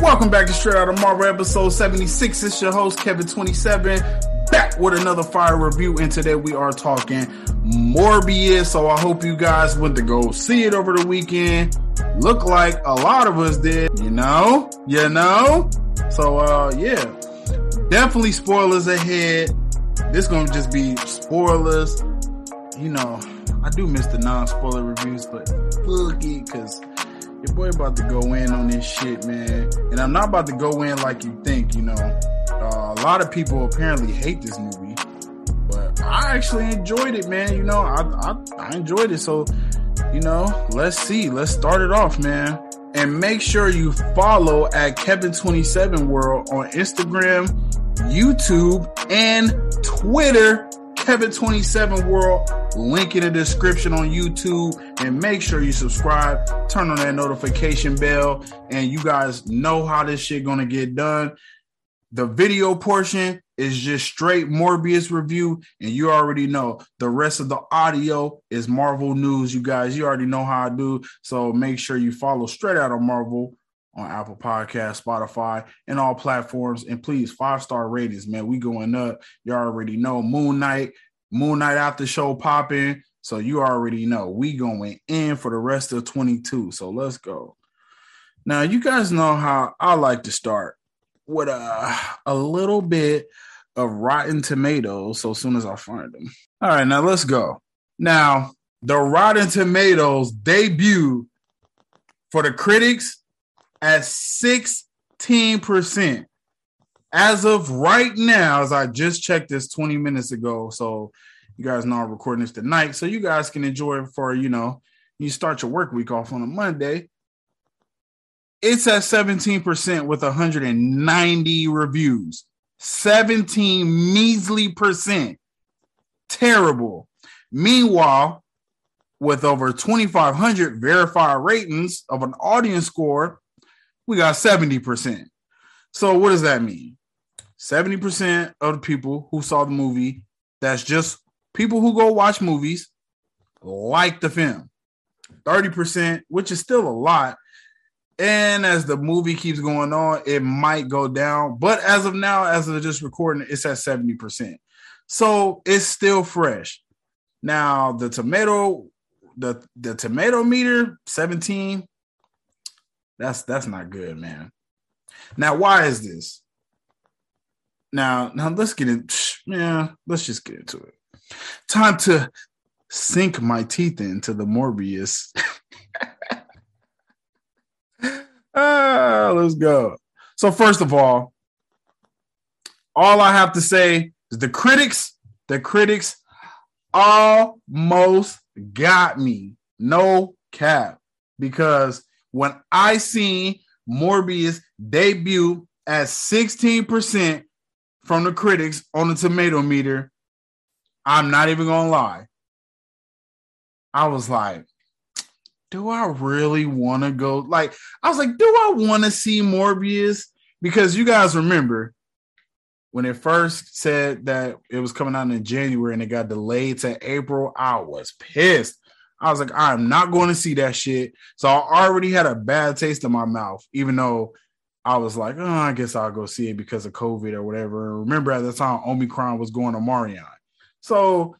Welcome back to Straight Out of Marvel episode 76. It's your host, Kevin27, back with another fire review. And today we are talking Morbius. So I hope you guys went to go see it over the weekend. Look like a lot of us did, you know? You know? So, uh, yeah. Definitely spoilers ahead. This gonna just be spoilers. You know, I do miss the non-spoiler reviews, but fuck it, cause your boy about to go in on this shit, man. And I'm not about to go in like you think, you know. Uh, a lot of people apparently hate this movie, but I actually enjoyed it, man. You know, I, I, I enjoyed it. So, you know, let's see. Let's start it off, man. And make sure you follow at Kevin27 World on Instagram, YouTube, and Twitter Kevin27 World. Link in the description on YouTube and make sure you subscribe, turn on that notification bell, and you guys know how this shit gonna get done. The video portion is just straight Morbius review, and you already know the rest of the audio is Marvel news. You guys, you already know how I do. So make sure you follow straight out of Marvel on Apple Podcast, Spotify, and all platforms. And please, five star ratings, man. We going up. You already know Moon Knight, Moon Knight after show popping. So you already know we going in for the rest of 22. So let's go. Now you guys know how I like to start with a a little bit of Rotten Tomatoes. So soon as I find them. All right, now let's go. Now the Rotten Tomatoes debut for the critics at 16%. As of right now, as I just checked this 20 minutes ago, so you guys know I'm recording this tonight, so you guys can enjoy it for, you know, you start your work week off on a Monday. It's at 17% with 190 reviews. 17 measly percent. Terrible. Meanwhile, with over 2,500 verified ratings of an audience score, we got 70%. So, what does that mean? 70% of the people who saw the movie, that's just people who go watch movies, like the film. 30%, which is still a lot. And as the movie keeps going on, it might go down. But as of now, as of just recording, it's at 70%. So it's still fresh. Now the tomato, the the tomato meter, 17. That's that's not good, man. Now, why is this? Now, now let's get in. Yeah, let's just get into it. Time to sink my teeth into the Morbius. ah, let's go. So, first of all, all I have to say is the critics, the critics almost got me. No cap. Because when I seen Morbius debut at 16% from the critics on the tomato meter, I'm not even gonna lie. I was like, do I really want to go? Like, I was like, do I want to see Morbius? Because you guys remember when it first said that it was coming out in January and it got delayed to April, I was pissed. I was like, I'm not going to see that shit. So I already had a bad taste in my mouth, even though I was like, oh, I guess I'll go see it because of COVID or whatever. Remember at the time Omicron was going to Marion. So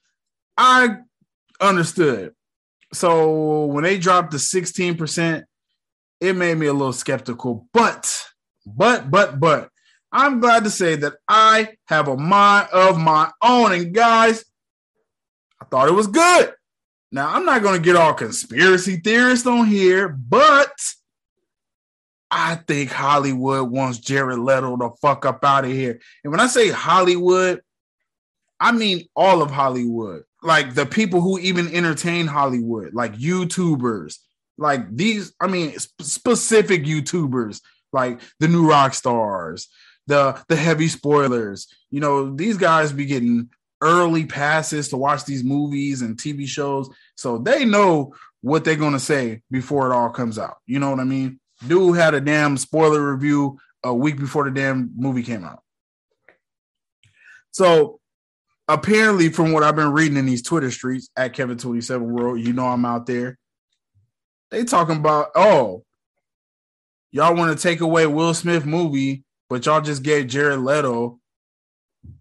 I understood. So when they dropped the 16%, it made me a little skeptical. But, but, but, but, I'm glad to say that I have a mind of my own. And guys, I thought it was good. Now, I'm not going to get all conspiracy theorist on here, but I think Hollywood wants Jared Leto to fuck up out of here. And when I say Hollywood, I mean all of Hollywood. Like the people who even entertain Hollywood, like YouTubers, like these, I mean, specific YouTubers like the New Rockstars, the the heavy spoilers. You know, these guys be getting early passes to watch these movies and TV shows, so they know what they're gonna say before it all comes out. You know what I mean? Dude had a damn spoiler review a week before the damn movie came out. So apparently, from what I've been reading in these Twitter streets at Kevin27 World, you know I'm out there. They talking about, oh, y'all want to take away Will Smith movie, but y'all just gave Jared Leto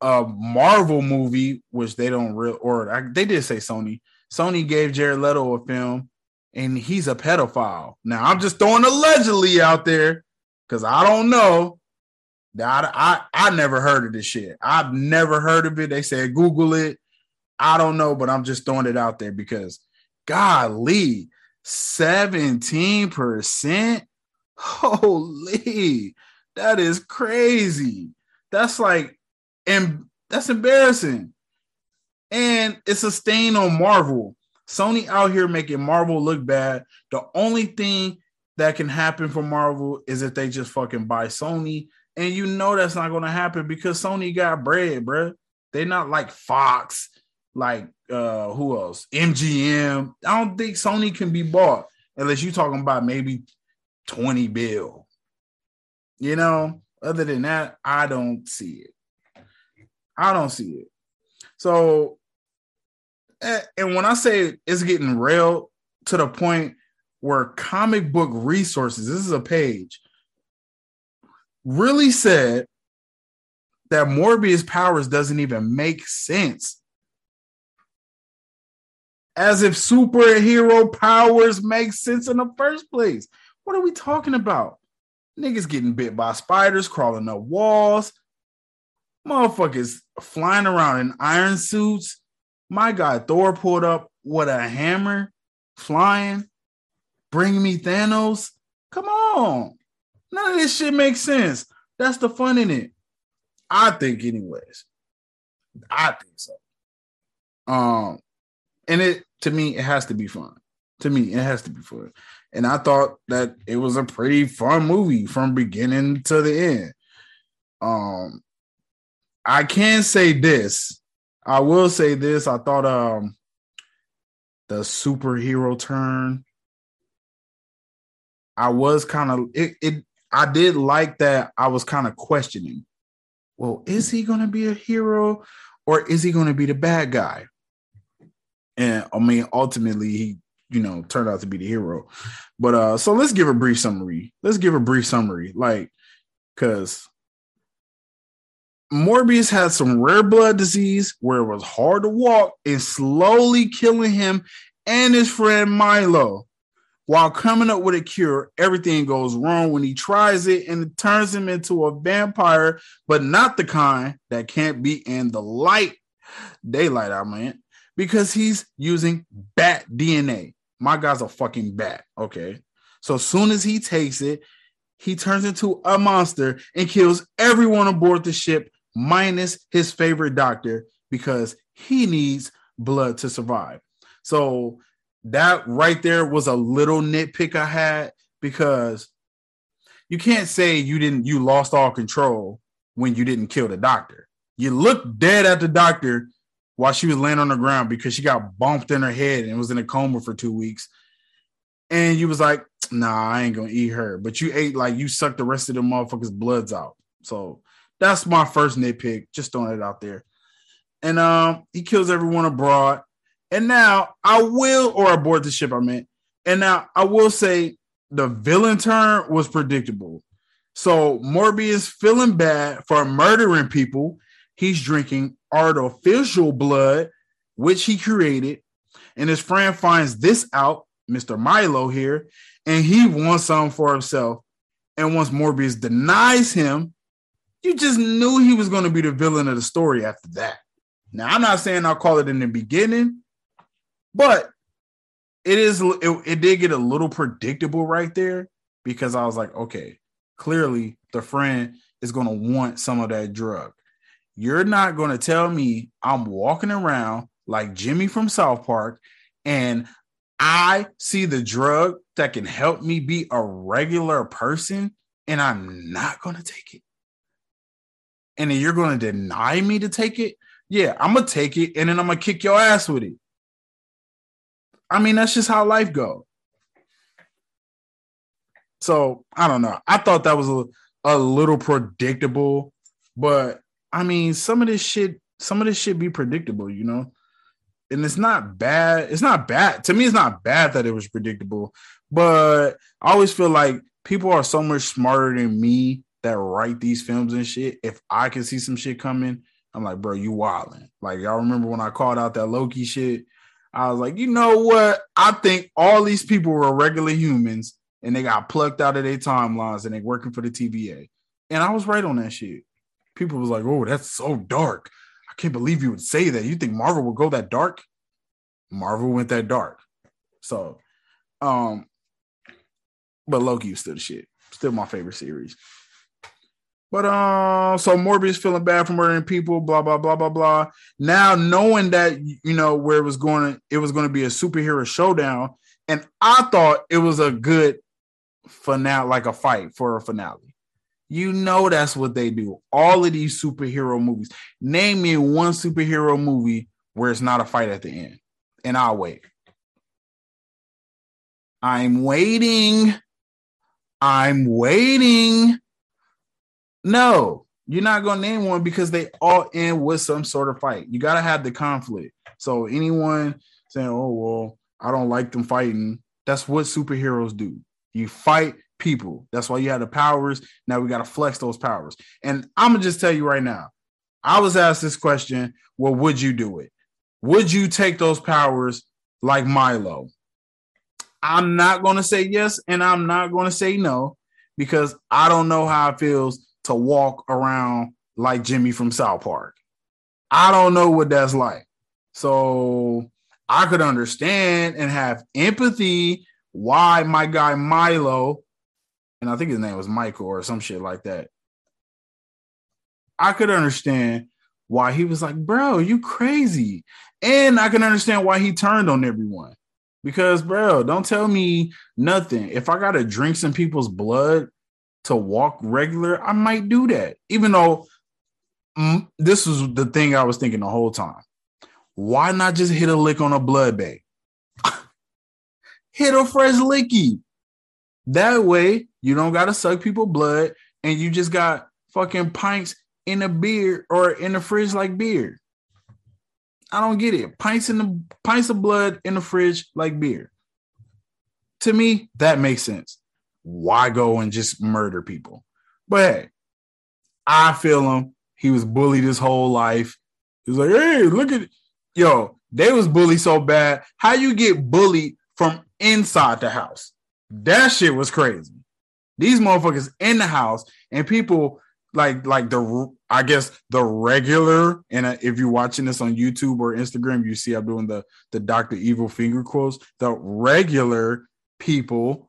a Marvel movie, which they don't real or I, they did say Sony. Sony gave Jared Leto a film, and he's a pedophile. Now I'm just throwing allegedly out there because I don't know. I, I I never heard of this shit. I've never heard of it. They said Google it. I don't know, but I'm just throwing it out there because golly, 17%. Holy, that is crazy. That's like, and that's embarrassing. And it's a stain on Marvel. Sony out here making Marvel look bad. The only thing that can happen for Marvel is if they just fucking buy Sony. And you know that's not going to happen because Sony got bread, bro. They're not like Fox, like uh who else? MGM. I don't think Sony can be bought unless you're talking about maybe 20 bill. You know, other than that, I don't see it. I don't see it. So, and when I say it's getting real to the point where comic book resources, this is a page, really said that Morbius powers doesn't even make sense. As if superhero powers make sense in the first place. What are we talking about? Niggas getting bit by spiders, crawling up walls, motherfuckers flying around in iron suits. My God, Thor pulled up with a hammer, flying. Bring me Thanos. Come on. None of this shit makes sense. That's the fun in it. I think, anyways. I think so. Um, and it to me, it has to be fun. To me, it has to be fun. And I thought that it was a pretty fun movie from beginning to the end. Um, I can say this. I will say this. I thought um the superhero turn. I was kind of it, it I did like that I was kind of questioning. Well, is he going to be a hero or is he going to be the bad guy? And I mean, ultimately, he you know turned out to be the hero. But uh, so let's give a brief summary. Let's give a brief summary, like because Morbius had some rare blood disease where it was hard to walk and slowly killing him and his friend Milo. While coming up with a cure, everything goes wrong when he tries it and it turns him into a vampire, but not the kind that can't be in the light daylight, I mean, because he's using bat DNA. My guy's a fucking bat. Okay. So as soon as he takes it, he turns into a monster and kills everyone aboard the ship, minus his favorite doctor, because he needs blood to survive. So that right there was a little nitpick I had because you can't say you didn't you lost all control when you didn't kill the doctor. You looked dead at the doctor while she was laying on the ground because she got bumped in her head and was in a coma for two weeks. And you was like, nah, I ain't gonna eat her. But you ate like you sucked the rest of the motherfuckers' bloods out. So that's my first nitpick. Just throwing it out there. And um, he kills everyone abroad. And now I will, or aboard the ship, I meant. And now I will say the villain turn was predictable. So Morbius feeling bad for murdering people. He's drinking artificial blood, which he created. And his friend finds this out, Mr. Milo here, and he wants some for himself. And once Morbius denies him, you just knew he was going to be the villain of the story after that. Now, I'm not saying I'll call it in the beginning, but it is it, it did get a little predictable right there because I was like, okay, clearly the friend is going to want some of that drug. You're not going to tell me I'm walking around like Jimmy from South Park and I see the drug that can help me be a regular person and I'm not gonna take it. And then you're gonna deny me to take it. Yeah, I'm gonna take it, and then I'm gonna kick your ass with it. I mean, that's just how life goes. So I don't know. I thought that was a, a little predictable, but I mean, some of this shit, some of this shit be predictable, you know. And it's not bad. It's not bad to me. It's not bad that it was predictable, but I always feel like people are so much smarter than me that write these films and shit. If I can see some shit coming, I'm like, bro, you wilding. Like y'all remember when I called out that Loki shit? I was like, you know what? I think all these people were regular humans and they got plucked out of their timelines and they working for the TVA. And I was right on that shit. People was like, oh, that's so dark. I can't believe you would say that. You think Marvel would go that dark? Marvel went that dark. So, um, but Loki was still the shit. Still my favorite series. But uh, so Morbius feeling bad for murdering people, blah blah blah blah blah. Now knowing that you know where it was going, it was going to be a superhero showdown, and I thought it was a good finale, like a fight for a finale. You know that's what they do. All of these superhero movies. Name me one superhero movie where it's not a fight at the end, and I'll wait. I'm waiting. I'm waiting. No, you're not gonna name one because they all end with some sort of fight. You gotta have the conflict. So anyone saying, "Oh well, I don't like them fighting," that's what superheroes do. You fight people. That's why you have the powers. Now we gotta flex those powers. And I'm gonna just tell you right now. I was asked this question. Well, would you do it? Would you take those powers like Milo? I'm not going to say yes and I'm not going to say no because I don't know how it feels to walk around like Jimmy from South Park. I don't know what that's like. So I could understand and have empathy why my guy Milo, and I think his name was Michael or some shit like that. I could understand why he was like, bro, you crazy. And I can understand why he turned on everyone. Because, bro, don't tell me nothing. If I got to drink some people's blood to walk regular, I might do that. Even though mm, this was the thing I was thinking the whole time. Why not just hit a lick on a blood bag? hit a fresh licky. That way, you don't gotta suck people blood, and you just got fucking pints in a beer or in the fridge like beer. I don't get it. Pints in the pints of blood in the fridge like beer. To me, that makes sense why go and just murder people? But hey, I feel him. He was bullied his whole life. He was like, hey, look at yo, they was bullied so bad. How you get bullied from inside the house? That shit was crazy. These motherfuckers in the house and people like like the I guess the regular and uh, if you're watching this on YouTube or Instagram, you see I'm doing the the Doctor Evil finger quotes. The regular people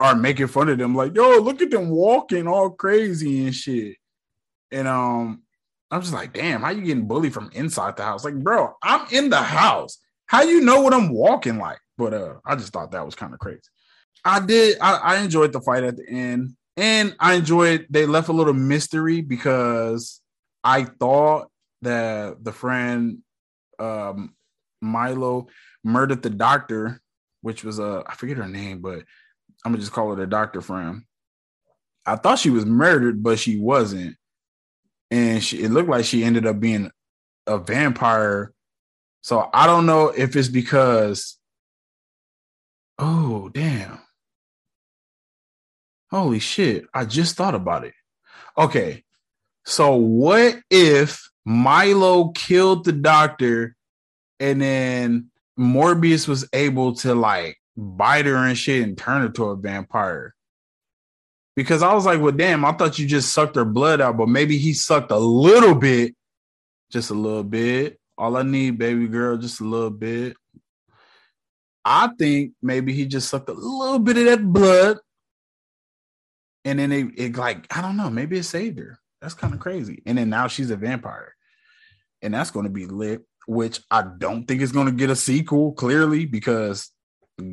are making fun of them, like, yo, look at them walking all crazy and shit. And um, I'm just like, damn, how you getting bullied from inside the house? Like, bro, I'm in the house. How you know what I'm walking like? But uh, I just thought that was kind of crazy. I did. I, I enjoyed the fight at the end, and I enjoyed. They left a little mystery because I thought that the friend um, Milo murdered the doctor, which was a uh, I forget her name, but I'm gonna just call it a doctor friend. I thought she was murdered, but she wasn't, and she it looked like she ended up being a vampire. So I don't know if it's because. Oh damn! Holy shit! I just thought about it. Okay, so what if Milo killed the doctor, and then Morbius was able to like bite her and shit and turn her to a vampire. Because I was like, well, damn, I thought you just sucked her blood out, but maybe he sucked a little bit, just a little bit. All I need, baby girl, just a little bit. I think maybe he just sucked a little bit of that blood. And then it, it like, I don't know, maybe it saved her. That's kind of crazy. And then now she's a vampire. And that's going to be lit, which I don't think is going to get a sequel, clearly, because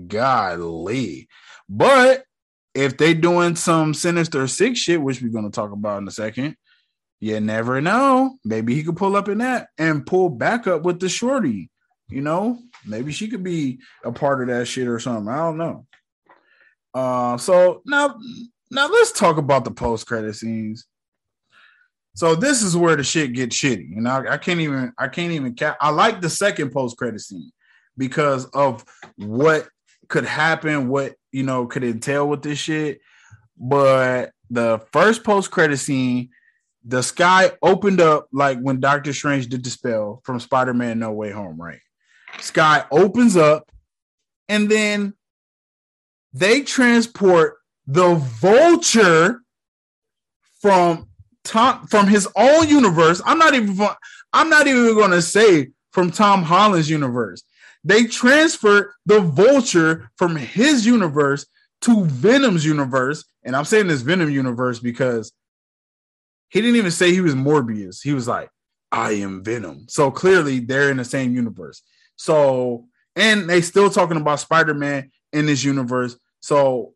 Golly. But if they doing some sinister six shit, which we're gonna talk about in a second, you never know. Maybe he could pull up in that and pull back up with the shorty. You know, maybe she could be a part of that shit or something. I don't know. Uh, so now, now let's talk about the post credit scenes. So this is where the shit gets shitty. Know, I, I can't even, I can't even. I like the second post credit scene because of what could happen, what you know could entail with this shit. But the first post credit scene, the sky opened up like when Doctor Strange did the spell from Spider Man No Way Home, right? Sky opens up, and then they transport the vulture from Tom from his own universe. I'm not even I'm not even to say from Tom Holland's universe. They transferred the vulture from his universe to Venom's universe. And I'm saying this Venom universe because he didn't even say he was Morbius. He was like, I am Venom. So clearly they're in the same universe. So, and they still talking about Spider-Man in this universe. So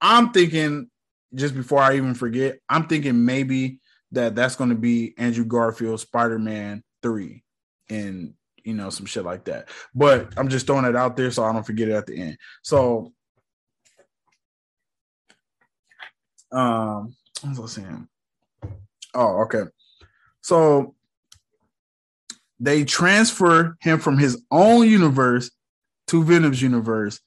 I'm thinking, just before I even forget, I'm thinking maybe that that's going to be Andrew Garfield Spider-Man 3 and you know some shit like that. But I'm just throwing it out there so I don't forget it at the end. So um what was I saying? Oh, okay. So they transfer him from his own universe to Venom's universe,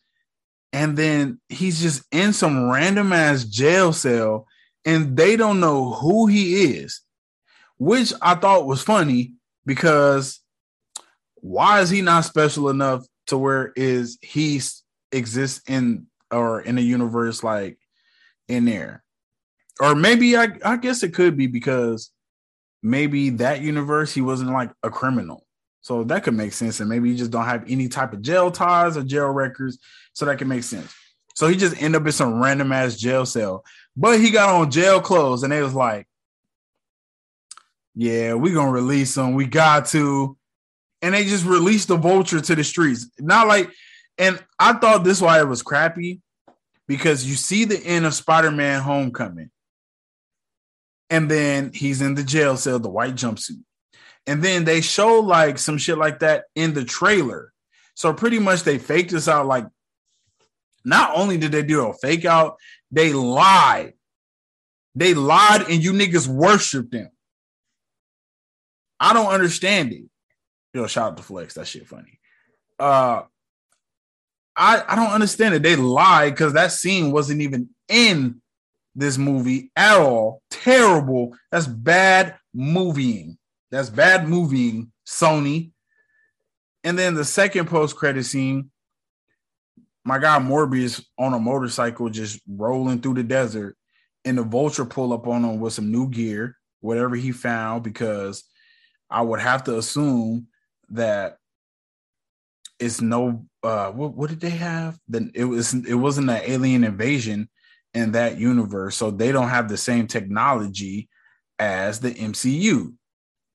and then he's just in some random ass jail cell, and they don't know who he is, which I thought was funny because why is he not special enough to where is he exists in or in a universe like in there? Or maybe I I guess it could be because maybe that universe he wasn't like a criminal. So that could make sense. And maybe he just don't have any type of jail ties or jail records. So that can make sense. So he just end up in some random ass jail cell. But he got on jail clothes and they was like, Yeah, we gonna release him. We got to. And they just released the vulture to the streets. Not like, and I thought this why it was crappy because you see the end of Spider-Man Homecoming and then he's in the jail cell, the white jumpsuit. And then they show like some shit like that in the trailer. So pretty much they faked this out. Like, not only did they do a fake out, they lied. They lied and you niggas worshiped them. I don't understand it. Yo, shout out to Flex. That shit funny. Uh I I don't understand it. They lied because that scene wasn't even in this movie at all. Terrible. That's bad movieing. That's bad movieing, Sony. And then the second post credit scene, my guy Morbius on a motorcycle just rolling through the desert, and the vulture pull up on him with some new gear, whatever he found, because I would have to assume that it's no uh what, what did they have? Then it was it wasn't an alien invasion in that universe. So they don't have the same technology as the MCU.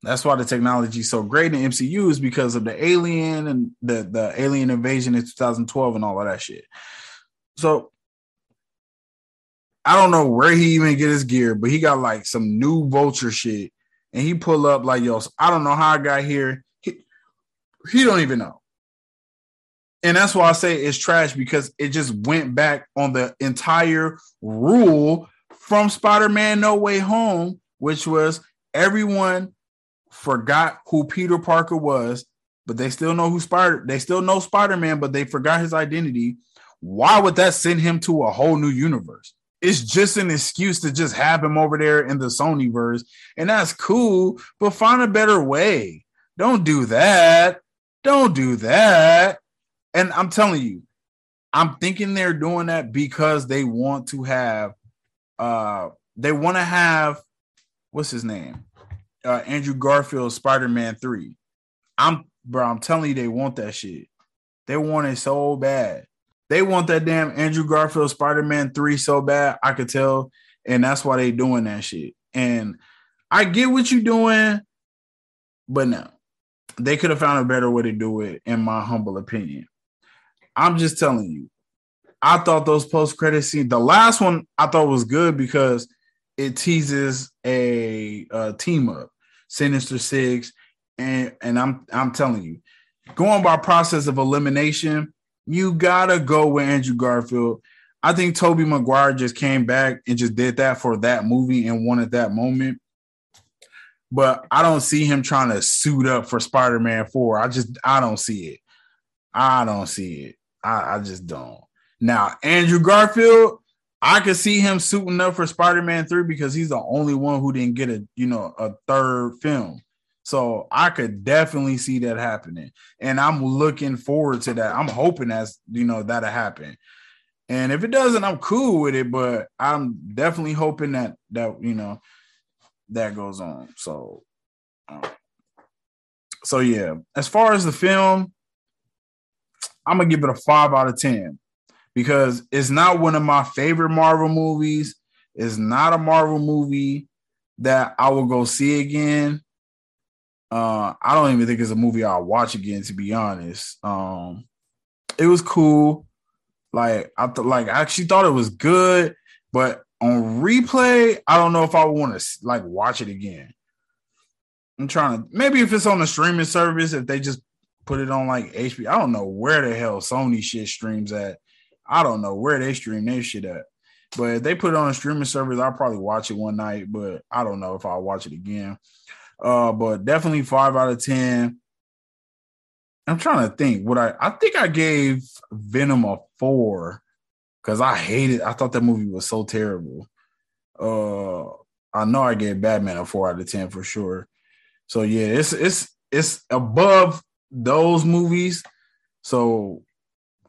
That's why the technology is so great in MCU is because of the alien and the, the alien invasion in 2012 and all of that shit. So I don't know where he even get his gear, but he got like some new vulture shit. And he pull up like, yo, I don't know how I got here. He, don't even know. And that's why I say it's trash because it just went back on the entire rule from Spider-Man No Way Home, which was everyone forgot who Peter Parker was, but they still know who Spider they still know Spider-Man, but they forgot his identity. Why would that send him to a whole new universe? It's just an excuse to just have him over there in the Sony verse, and that's cool, but find a better way. Don't do that. Don't do that. And I'm telling you, I'm thinking they're doing that because they want to have uh they want to have what's his name? Uh Andrew Garfield Spider-Man 3. I'm bro, I'm telling you they want that shit. They want it so bad. They want that damn Andrew Garfield Spider-Man 3 so bad, I could tell. And that's why they doing that shit. And I get what you're doing, but no. They could have found a better way to do it, in my humble opinion. I'm just telling you. I thought those post credit scenes, the last one I thought was good because it teases a, a team up, Sinister Six, and and I'm I'm telling you, going by process of elimination, you gotta go with Andrew Garfield. I think Tobey Maguire just came back and just did that for that movie and wanted that moment. But I don't see him trying to suit up for Spider-Man 4. I just I don't see it. I don't see it. I, I just don't. Now, Andrew Garfield, I could see him suiting up for Spider-Man 3 because he's the only one who didn't get a, you know, a third film. So I could definitely see that happening. And I'm looking forward to that. I'm hoping that's, you know, that'll happen. And if it doesn't, I'm cool with it, but I'm definitely hoping that that, you know, that goes on. So um, so yeah, as far as the film, I'm gonna give it a five out of ten because it's not one of my favorite Marvel movies. It's not a Marvel movie that I will go see again. Uh, I don't even think it's a movie I'll watch again, to be honest. Um, it was cool. Like I th- like I actually thought it was good, but on replay, I don't know if I want to like watch it again. I'm trying to maybe if it's on the streaming service, if they just put it on like HBO, I don't know where the hell Sony shit streams at. I don't know where they stream their shit at. But if they put it on a streaming service, I'll probably watch it one night, but I don't know if I'll watch it again. Uh, but definitely five out of ten. I'm trying to think. What I I think I gave Venom a four because I hated. I thought that movie was so terrible. Uh, I know I gave Batman a four out of ten for sure. So yeah, it's it's it's above those movies. So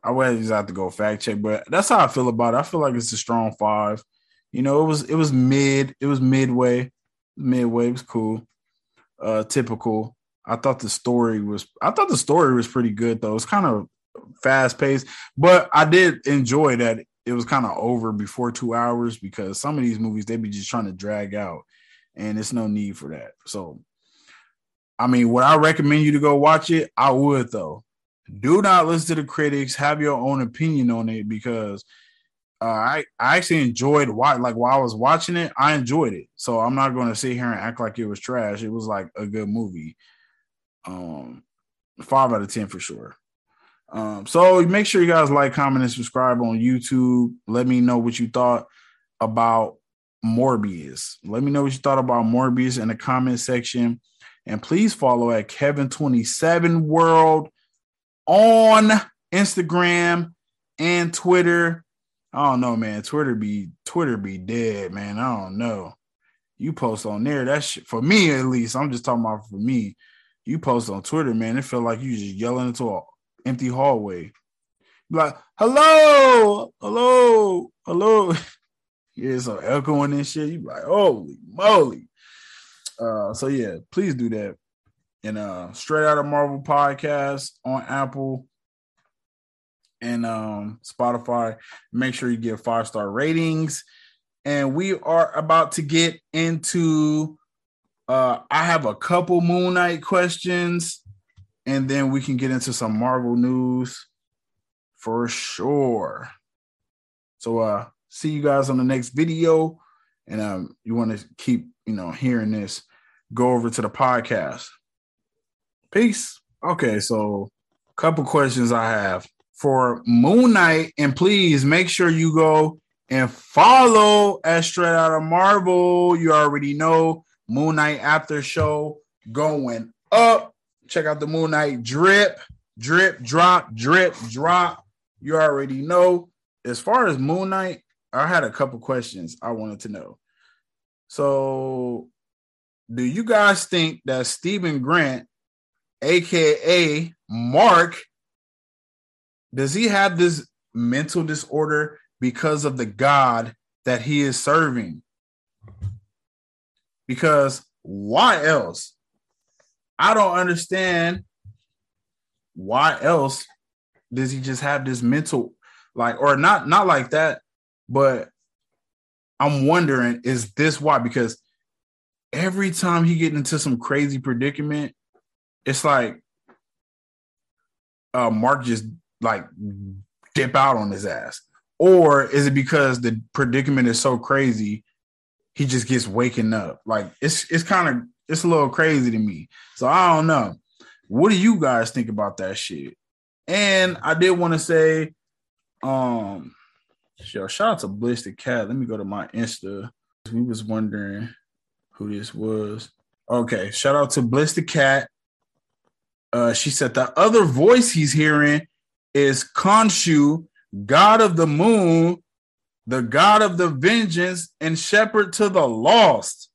I would just have to go fact check, but that's how I feel about it. I feel like it's a strong five. You know, it was it was mid, it was midway, midway. Was cool, uh, typical. I thought the story was, I thought the story was pretty good though. It's kind of fast paced, but I did enjoy that it was kind of over before two hours because some of these movies they be just trying to drag out, and it's no need for that. So, I mean, would I recommend you to go watch it? I would though do not listen to the critics. Have your own opinion on it because uh, I I actually enjoyed why like while I was watching it, I enjoyed it. So I'm not going to sit here and act like it was trash. It was like a good movie. Um, five out of ten for sure. Um, so make sure you guys like, comment, and subscribe on YouTube. Let me know what you thought about Morbius. Let me know what you thought about Morbius in the comment section. And please follow at Kevin27 World on Instagram and Twitter. I don't know, man. Twitter be Twitter be dead, man. I don't know. You post on there, that's for me at least. I'm just talking about for me. You post on Twitter, man. It felt like you just yelling into an empty hallway. Like, hello, hello, hello. yeah, some echoing and shit. You like, holy moly. Uh, so yeah, please do that and uh straight out of Marvel podcast on Apple and um Spotify. Make sure you give five star ratings. And we are about to get into uh I have a couple Moon Knight questions and then we can get into some Marvel news for sure. So uh see you guys on the next video and um you want to keep, you know, hearing this, go over to the podcast. Peace. Okay, so a couple questions I have for Moon Knight, and please make sure you go and follow at Straight Out of Marvel. You already know Moon Knight after show going up. Check out the Moon Knight drip, drip, drop, drip, drop. You already know. As far as Moon Knight, I had a couple questions I wanted to know. So, do you guys think that Steven Grant aka Mark, does he have this mental disorder because of the God that he is serving? Because why else? I don't understand why else does he just have this mental like or not not like that but i'm wondering is this why because every time he get into some crazy predicament it's like uh, Mark just like dip out on his ass, or is it because the predicament is so crazy he just gets waking up? Like it's it's kind of it's a little crazy to me. So I don't know. What do you guys think about that shit? And I did want to say, um, shout out to Bliss the Cat. Let me go to my Insta. We was wondering who this was. Okay, shout out to Bliss the Cat. Uh, she said the other voice he's hearing is Khonshu, God of the Moon, the God of the Vengeance, and Shepherd to the Lost.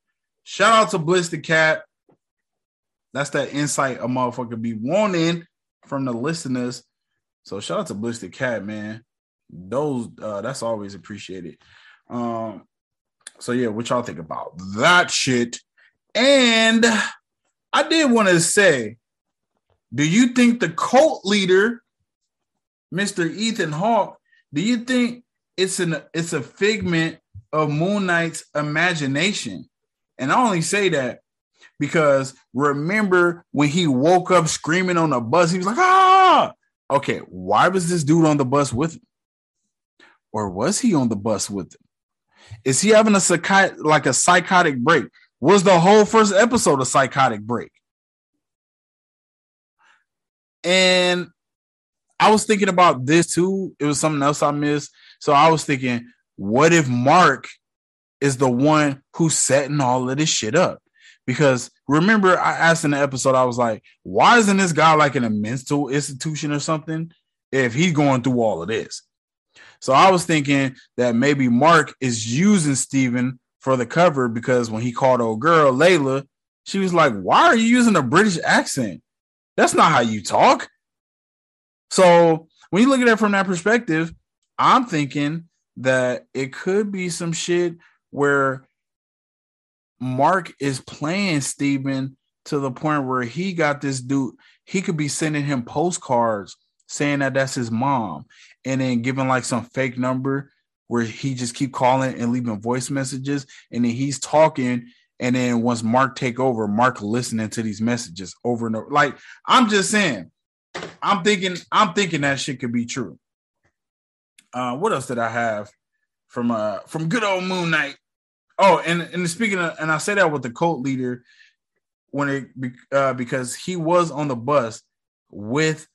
Shout out to Bliss the Cat. That's that insight a motherfucker be wanting from the listeners. So shout out to Bliss the Cat, man. Those uh that's always appreciated. Um so yeah, what y'all think about that shit? And I did want to say, do you think the cult leader, Mr. Ethan Hawke, do you think it's an it's a figment of Moon Knight's imagination? And I only say that because remember when he woke up screaming on the bus, he was like, ah, okay, why was this dude on the bus with him? Or was he on the bus with him? Is he having a psychi- like a psychotic break? Was the whole first episode a psychotic break? And I was thinking about this too. It was something else I missed. So I was thinking, what if Mark is the one who's setting all of this shit up? Because remember, I asked in the episode, I was like, why isn't this guy like in a mental institution or something if he's going through all of this? So I was thinking that maybe Mark is using Steven for the cover because when he called old girl Layla, she was like, Why are you using a British accent? That's not how you talk. So when you look at it from that perspective, I'm thinking that it could be some shit where Mark is playing Steven to the point where he got this dude, he could be sending him postcards saying that that's his mom and then giving like some fake number where he just keep calling and leaving voice messages and then he's talking and then once Mark take over, Mark listening to these messages over and over. Like I'm just saying, I'm thinking, I'm thinking that shit could be true. Uh, what else did I have from uh from good old Moon Knight? Oh, and and speaking of, and I say that with the cult leader when it uh, because he was on the bus with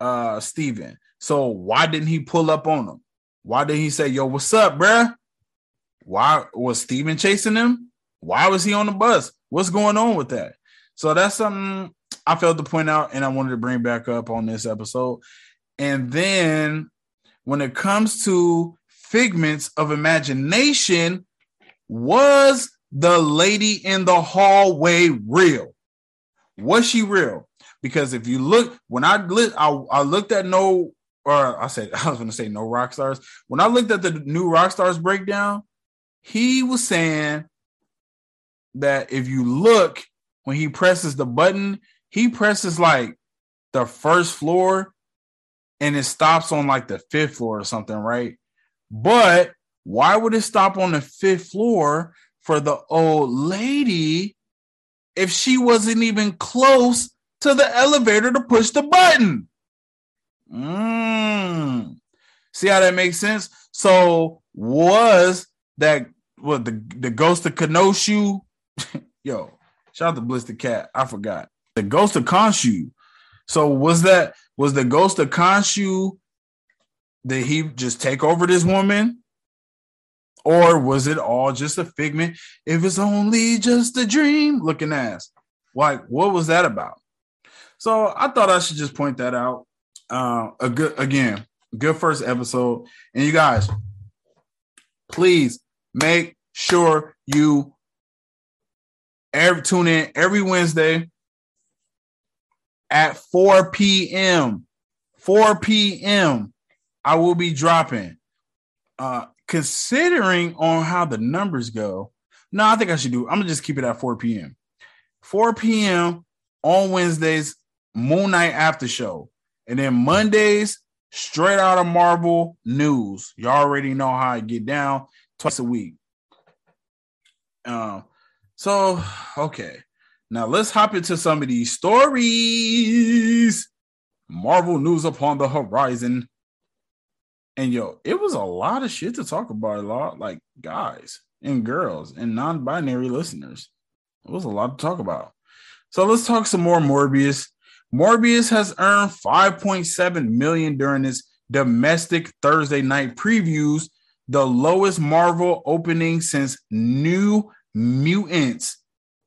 uh Steven. So why didn't he pull up on him? Why didn't he say, "Yo, what's up, bruh? Why was Steven chasing him? Why was he on the bus? What's going on with that?" So that's something I felt to point out and I wanted to bring back up on this episode. And then when it comes to figments of imagination, was the lady in the hallway real? Was she real? Because if you look, when I lit, I, I looked at no, or I said I was going to say no rock stars. When I looked at the New Rockstars breakdown, he was saying that if you look when he presses the button, he presses like the first floor and it stops on like the fifth floor or something, right? But why would it stop on the fifth floor for the old lady if she wasn't even close to the elevator to push the button? Mm. See how that makes sense? So was that what the the ghost of Kenosha? Yo, shout out to Bliss the Cat. I forgot the ghost of Khonshu. So was that was the ghost of Khonshu? Did he just take over this woman? Or was it all just a figment? If it's only just a dream, looking ass. Like, what was that about? So I thought I should just point that out. Uh, a good again, good first episode. And you guys, please make sure you every tune in every Wednesday at 4 p.m. 4 p.m. I will be dropping. Uh considering on how the numbers go, no, I think I should do. I'm gonna just keep it at 4 p.m. 4 p.m. on Wednesdays, Moon Knight after show, and then Mondays straight out of Marvel news. You already know how I get down twice a week. Um, so okay, now let's hop into some of these stories. Marvel news upon the horizon. And yo, it was a lot of shit to talk about. A lot like guys and girls and non-binary listeners. It was a lot to talk about. So let's talk some more Morbius. Morbius has earned 5.7 million during its domestic Thursday night previews, the lowest Marvel opening since New Mutants.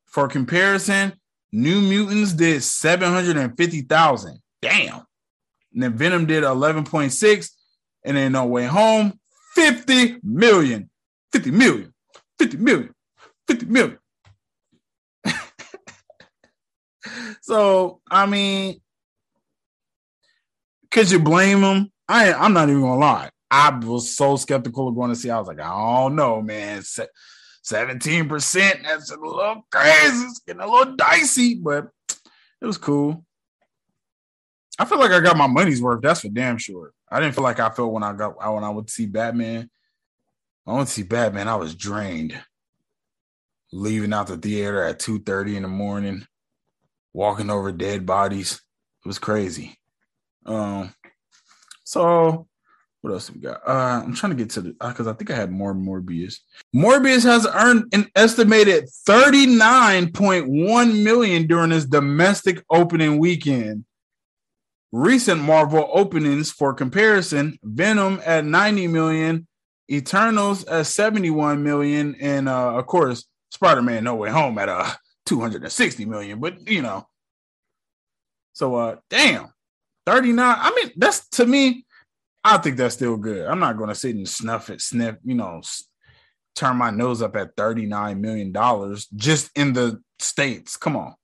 For comparison, New Mutants did 750,000. Damn. And then Venom did 11.6 and then No Way Home 50 million. 50 million. 50 million. 50 million. so, I mean, could you blame him? I I'm not even gonna lie. I was so skeptical of going to see. I was like, I don't know, man. 17%, that's a little crazy. It's getting a little dicey, but it was cool. I feel like I got my money's worth. That's for damn sure. I didn't feel like I felt when I got when I would see Batman. I went to see Batman. I was drained. Leaving out the theater at 2:30 in the morning, walking over dead bodies. It was crazy. Um, so what else we got? Uh, I'm trying to get to the because uh, I think I had more Morbius. Morbius has earned an estimated 39.1 million during his domestic opening weekend. Recent Marvel openings for comparison: Venom at 90 million, Eternals at 71 million, and uh, of course, Spider-Man No Way Home at uh 260 million. But you know, so uh, damn, 39. I mean, that's to me, I think that's still good. I'm not going to sit and snuff it, sniff, you know, turn my nose up at 39 million dollars just in the states. Come on,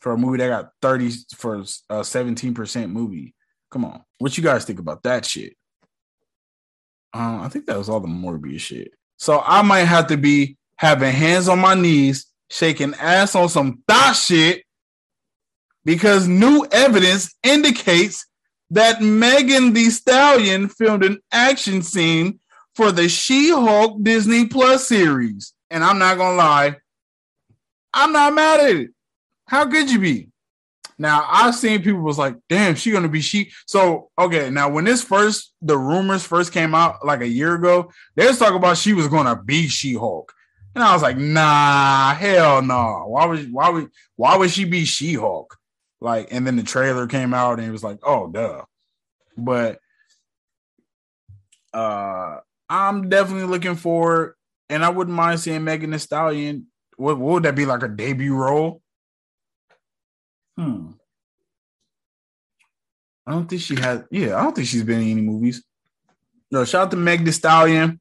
for a movie that got 30 for a 17 percent movie. Come on, what you guys think about that shit? Uh, I think that was all the Morbius shit. So I might have to be having hands on my knees, shaking ass on some thought shit because new evidence indicates that Megan Thee Stallion filmed an action scene for the She-Hulk Disney Plus series. And I'm not gonna lie, I'm not mad at it. How could you be? Now I've seen people was like, damn, she gonna be she. So okay, now when this first the rumors first came out like a year ago, they was talking about she was gonna be She-Hulk. And I was like, nah, hell no. Why would why would why would she be She-Hulk? Like, and then the trailer came out and it was like, oh duh. But uh I'm definitely looking forward, and I wouldn't mind seeing Megan Thee Stallion. What, what would that be like a debut role? Hmm. I don't think she has. Yeah, I don't think she's been in any movies. No, shout out to Meg Thee Stallion.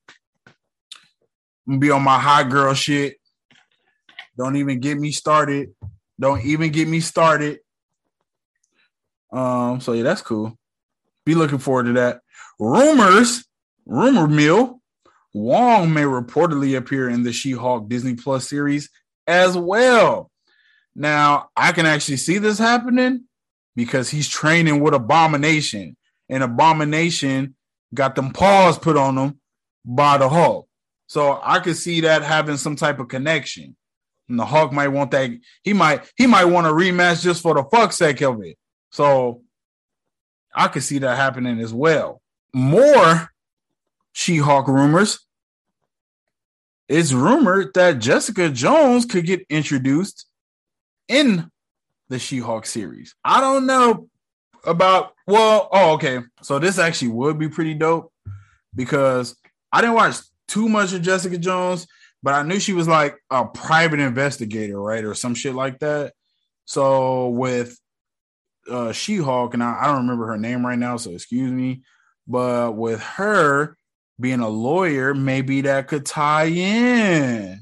Be on my hot girl shit. Don't even get me started. Don't even get me started. Um, so yeah, that's cool. Be looking forward to that. Rumors, rumor mill, Wong may reportedly appear in the She-Hulk Disney Plus series as well. Now, I can actually see this happening because he's training with Abomination, and Abomination got them paws put on him by the Hulk. So I could see that having some type of connection. And the Hulk might want that. He might he might want a rematch just for the fuck sake of it. So I could see that happening as well. More She-Hulk rumors. It's rumored that Jessica Jones could get introduced in the She-Hulk series. I don't know about well, oh, okay. So this actually would be pretty dope because I didn't watch too much of Jessica Jones, but I knew she was like a private investigator, right? Or some shit like that. So with uh, She Hulk, and I, I, don't remember her name right now, so excuse me. But with her being a lawyer, maybe that could tie in.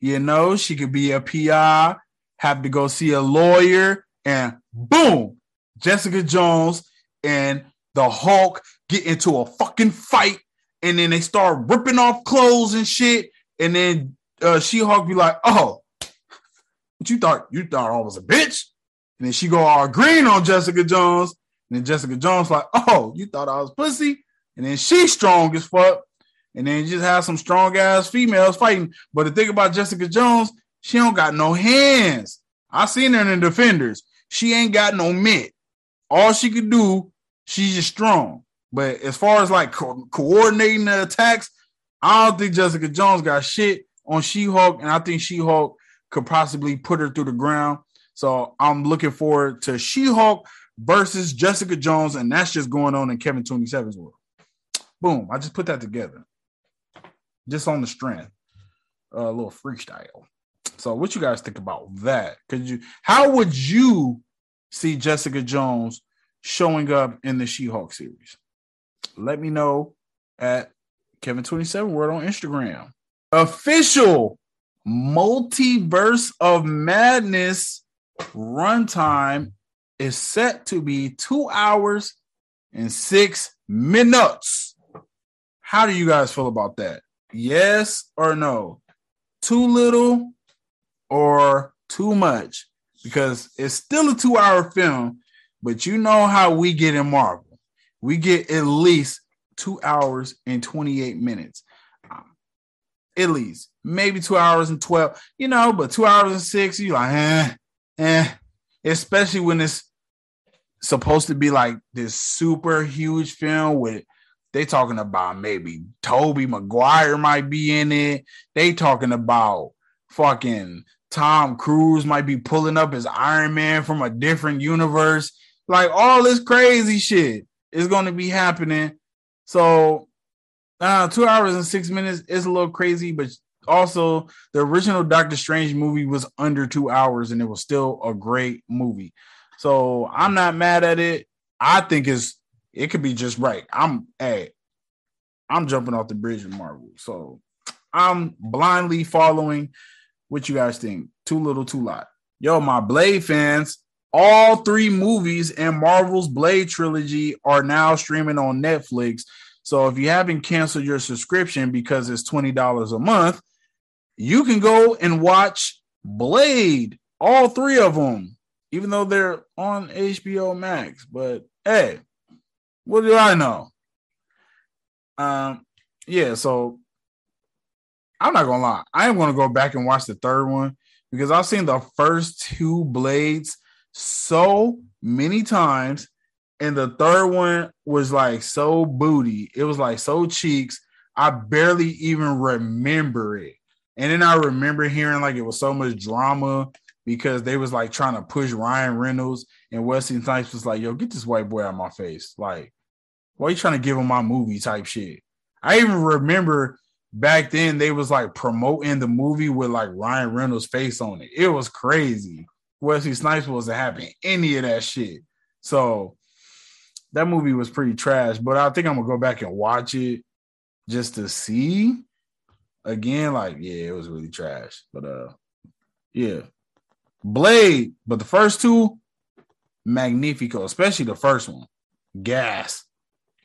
You know, she could be a PI, have to go see a lawyer, and boom, Jessica Jones and the Hulk get into a fucking fight, and then they start ripping off clothes and shit, and then uh, She Hulk be like, "Oh, what you thought? You thought I was a bitch? And then she go all green on Jessica Jones. And then Jessica Jones like, oh, you thought I was pussy? And then she's strong as fuck. And then you just have some strong ass females fighting. But the thing about Jessica Jones, she don't got no hands. I seen her in the defenders. She ain't got no mitt. All she could do, she's just strong. But as far as like co- coordinating the attacks, I don't think Jessica Jones got shit on She-Hulk, and I think She-Hulk could possibly put her through the ground. So I'm looking forward to She-Hulk versus Jessica Jones, and that's just going on in Kevin 27's world. Boom! I just put that together, just on the strength, a little freestyle. So, what you guys think about that? Could you? How would you see Jessica Jones showing up in the She-Hulk series? Let me know at Kevin27 World on Instagram. Official multiverse of madness runtime is set to be two hours and six minutes. How do you guys feel about that? Yes or no? Too little or too much? Because it's still a two hour film, but you know how we get in Marvel. We get at least two hours and 28 minutes. Um, at least maybe two hours and 12, you know, but two hours and six, you like, eh, eh, especially when it's supposed to be like this super huge film with they talking about maybe Tobey Maguire might be in it. They talking about fucking Tom Cruise might be pulling up as Iron Man from a different universe. Like all this crazy shit is going to be happening. So, uh, two hours and six minutes is a little crazy, but also the original Doctor Strange movie was under two hours and it was still a great movie. So I'm not mad at it. I think it's it could be just right. I'm hey, I'm jumping off the bridge with Marvel. So I'm blindly following what you guys think. Too little, too lot. Yo, my Blade fans, all three movies in Marvel's Blade trilogy are now streaming on Netflix. So if you haven't canceled your subscription because it's $20 a month, you can go and watch Blade, all three of them, even though they're on HBO Max. But hey, what do I know? Um, yeah, so I'm not gonna lie, I am gonna go back and watch the third one because I've seen the first two blades so many times, and the third one was like so booty, it was like so cheeks. I barely even remember it. And then I remember hearing like it was so much drama because they was like trying to push Ryan Reynolds and Wesley Snipes was like, yo, get this white boy out of my face. Like, why are you trying to give him my movie type shit? I even remember back then they was like promoting the movie with like Ryan Reynolds' face on it. It was crazy. Wesley Snipes wasn't having any of that shit. So that movie was pretty trash, but I think I'm gonna go back and watch it just to see again, like, yeah, it was really trash. But uh yeah. Blade, but the first two, magnifico, especially the first one. Gas,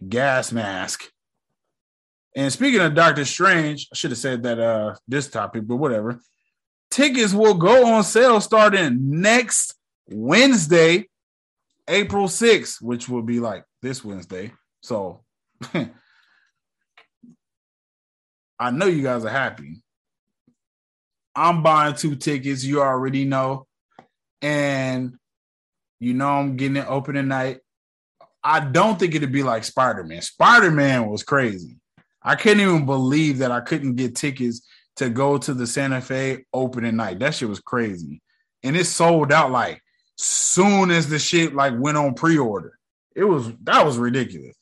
gas mask. And speaking of Doctor Strange, I should have said that uh this topic, but whatever. Tickets will go on sale starting next Wednesday, April 6th, which will be like this Wednesday. So I know you guys are happy. I'm buying two tickets, you already know. And you know I'm getting it opening night. I don't think it'd be like Spider-Man. Spider-Man was crazy. I couldn't even believe that I couldn't get tickets to go to the Santa Fe opening night. That shit was crazy. And it sold out like soon as the shit like went on pre-order. It was that was ridiculous.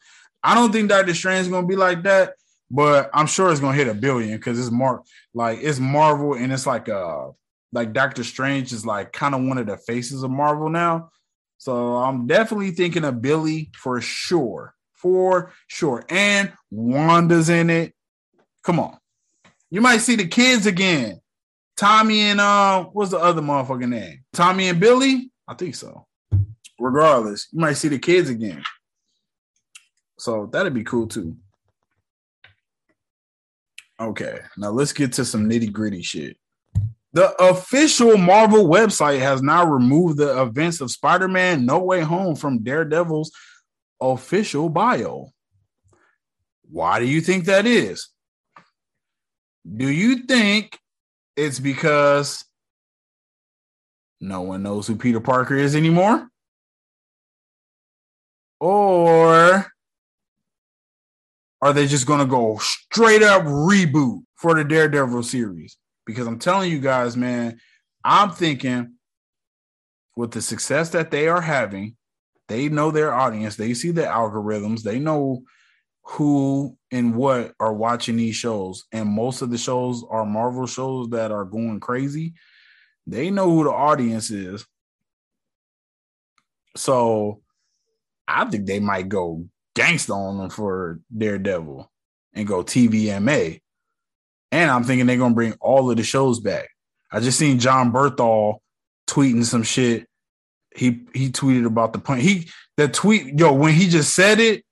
I don't think Doctor Strange is gonna be like that, but I'm sure it's gonna hit a billion because it's more like it's Marvel and it's like uh like Doctor Strange is like kind of one of the faces of Marvel now. So I'm definitely thinking of Billy for sure. For sure. And Wanda's in it. Come on. You might see the kids again. Tommy and uh what's the other motherfucking name? Tommy and Billy? I think so. Regardless, you might see the kids again. So that'd be cool too. Okay, now let's get to some nitty gritty shit. The official Marvel website has now removed the events of Spider Man No Way Home from Daredevil's official bio. Why do you think that is? Do you think it's because no one knows who Peter Parker is anymore? Or are they just going to go straight up reboot for the Daredevil series? Because I'm telling you guys, man, I'm thinking with the success that they are having, they know their audience, they see the algorithms, they know who and what are watching these shows. And most of the shows are Marvel shows that are going crazy. They know who the audience is. So I think they might go gangsta on them for Daredevil and go TVMA. And I'm thinking they're gonna bring all of the shows back. I just seen Jon Bernthal tweeting some shit. He he tweeted about the point. He the tweet, yo, when he just said it,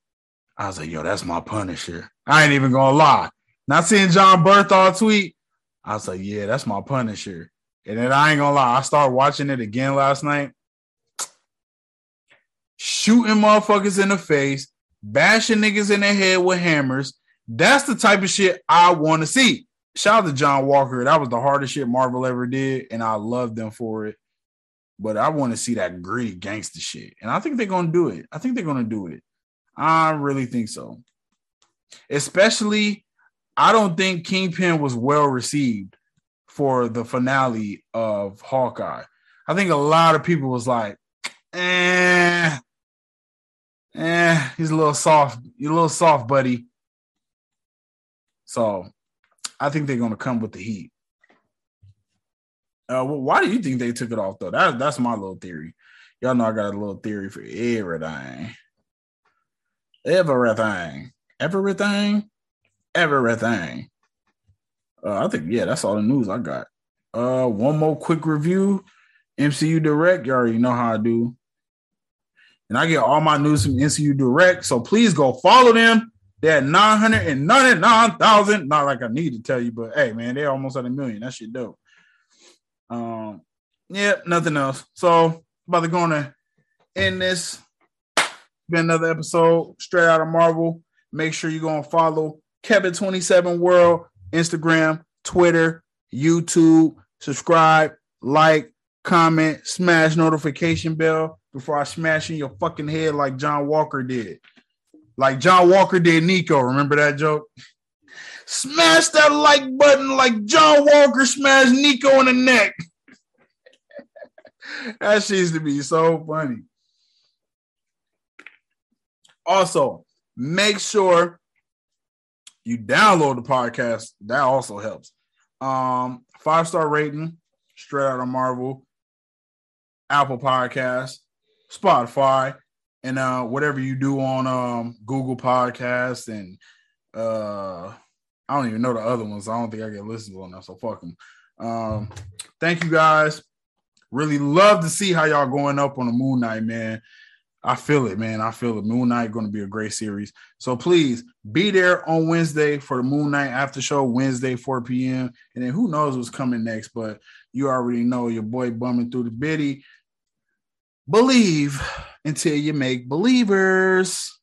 I was like, yo, that's my Punisher. I ain't even gonna lie. Not seeing Jon Bernthal tweet, I was like, yeah, that's my Punisher. And then I ain't gonna lie, I started watching it again last night. Shooting motherfuckers in the face, bashing niggas in their head with hammers. That's the type of shit I want to see. Shout out to John Walker. That was the hardest shit Marvel ever did, and I love them for it. But I want to see that gritty gangster shit. And I think they're gonna do it. I think they're gonna do it. I really think so. Especially, I don't think Kingpin was well received for the finale of Hawkeye. I think a lot of people was like, eh, eh, he's a little soft. You're a little soft, buddy. So I think they're gonna come with the heat. Uh, well, why do you think they took it off though? That, that's my little theory. Y'all know I got a little theory for everything. Everything. Everything. Everything. Uh, I think, yeah, that's all the news I got. Uh, one more quick review. MCU Direct. You already know how I do. And I get all my news from MCU Direct. So please go follow them. They're at 999,000. Not like I need to tell you, but hey, man, they're almost at a million. That shit dope. Um, yeah, nothing else. So about to go to end this been another episode straight out of Marvel. Make sure you go and follow Kevin27 World, Instagram, Twitter, YouTube. Subscribe, like, comment, smash notification bell before I smash in your fucking head like John Walker did. Like John Walker did Nico. Remember that joke? Smash that like button like John Walker smashed Nico in the neck. that seems to be so funny. Also, make sure you download the podcast. That also helps. Um, five star rating, straight out of Marvel, Apple Podcast, Spotify, and uh, whatever you do on um, Google Podcasts and uh, I don't even know the other ones. I don't think I get listened to that, so fuck them. Um, thank you guys. Really love to see how y'all going up on the Moon Knight, man. I feel it, man. I feel it. Moon Knight going to be a great series. So please be there on Wednesday for the Moon Knight after show, Wednesday, 4 p.m. And then who knows what's coming next, but you already know your boy bumming through the biddy. Believe until you make believers.